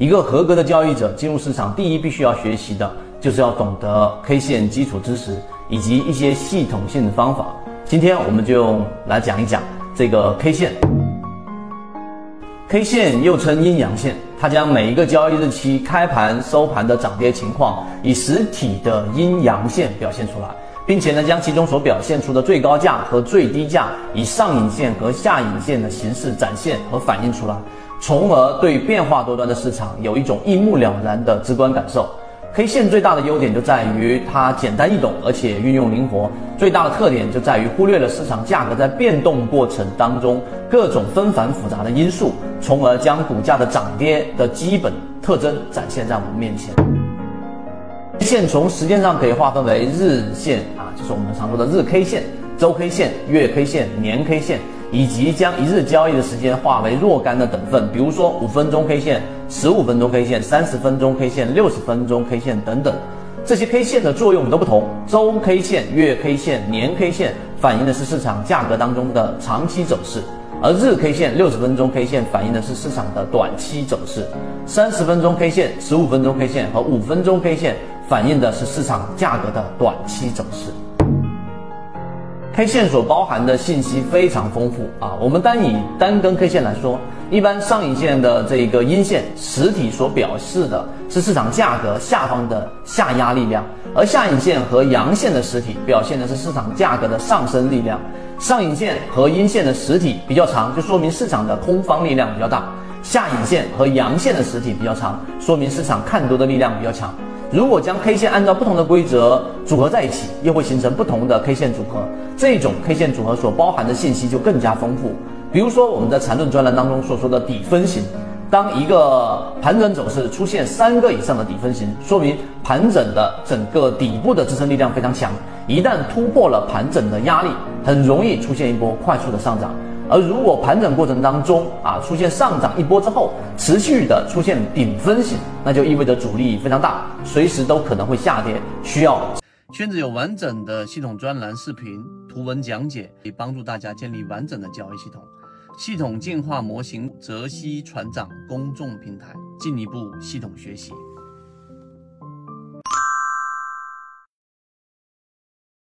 一个合格的交易者进入市场，第一必须要学习的就是要懂得 K 线基础知识以及一些系统性的方法。今天我们就来讲一讲这个 K 线。K 线又称阴阳线，它将每一个交易日期开盘、收盘的涨跌情况以实体的阴阳线表现出来，并且呢将其中所表现出的最高价和最低价以上影线和下影线的形式展现和反映出来。从而对变化多端的市场有一种一目了然的直观感受。K 线最大的优点就在于它简单易懂，而且运用灵活。最大的特点就在于忽略了市场价格在变动过程当中各种纷繁复杂的因素，从而将股价的涨跌的基本特征展现在我们面前。K 线从时间上可以划分为日线啊，就是我们常说的日 K 线、周 K 线、月 K 线、年 K 线。以及将一日交易的时间化为若干的等份，比如说五分钟 K 线、十五分钟 K 线、三十分钟 K 线、六十分钟 K 线等等，这些 K 线的作用都不同。周 K 线、月 K 线、年 K 线反映的是市场价格当中的长期走势，而日 K 线、六十分钟 K 线反映的是市场的短期走势，三十分钟 K 线、十五分钟 K 线和五分钟 K 线反映的是市场价格的短期走势。K 线所包含的信息非常丰富啊！我们单以单根 K 线来说，一般上影线的这个阴线实体所表示的是市场价格下方的下压力量，而下影线和阳线的实体表现的是市场价格的上升力量。上影线和阴线的实体比较长，就说明市场的空方力量比较大；下影线和阳线的实体比较长，说明市场看多的力量比较强。如果将 K 线按照不同的规则组合在一起，又会形成不同的 K 线组合。这种 K 线组合所包含的信息就更加丰富。比如说，我们在缠论专栏当中所说的底分型，当一个盘整走势出现三个以上的底分型，说明盘整的整个底部的支撑力量非常强。一旦突破了盘整的压力，很容易出现一波快速的上涨。而如果盘整过程当中啊出现上涨一波之后，持续的出现顶分型，那就意味着阻力非常大，随时都可能会下跌，需要。圈子有完整的系统专栏、视频、图文讲解，可以帮助大家建立完整的交易系统。系统进化模型泽西船长公众平台，进一步系统学习。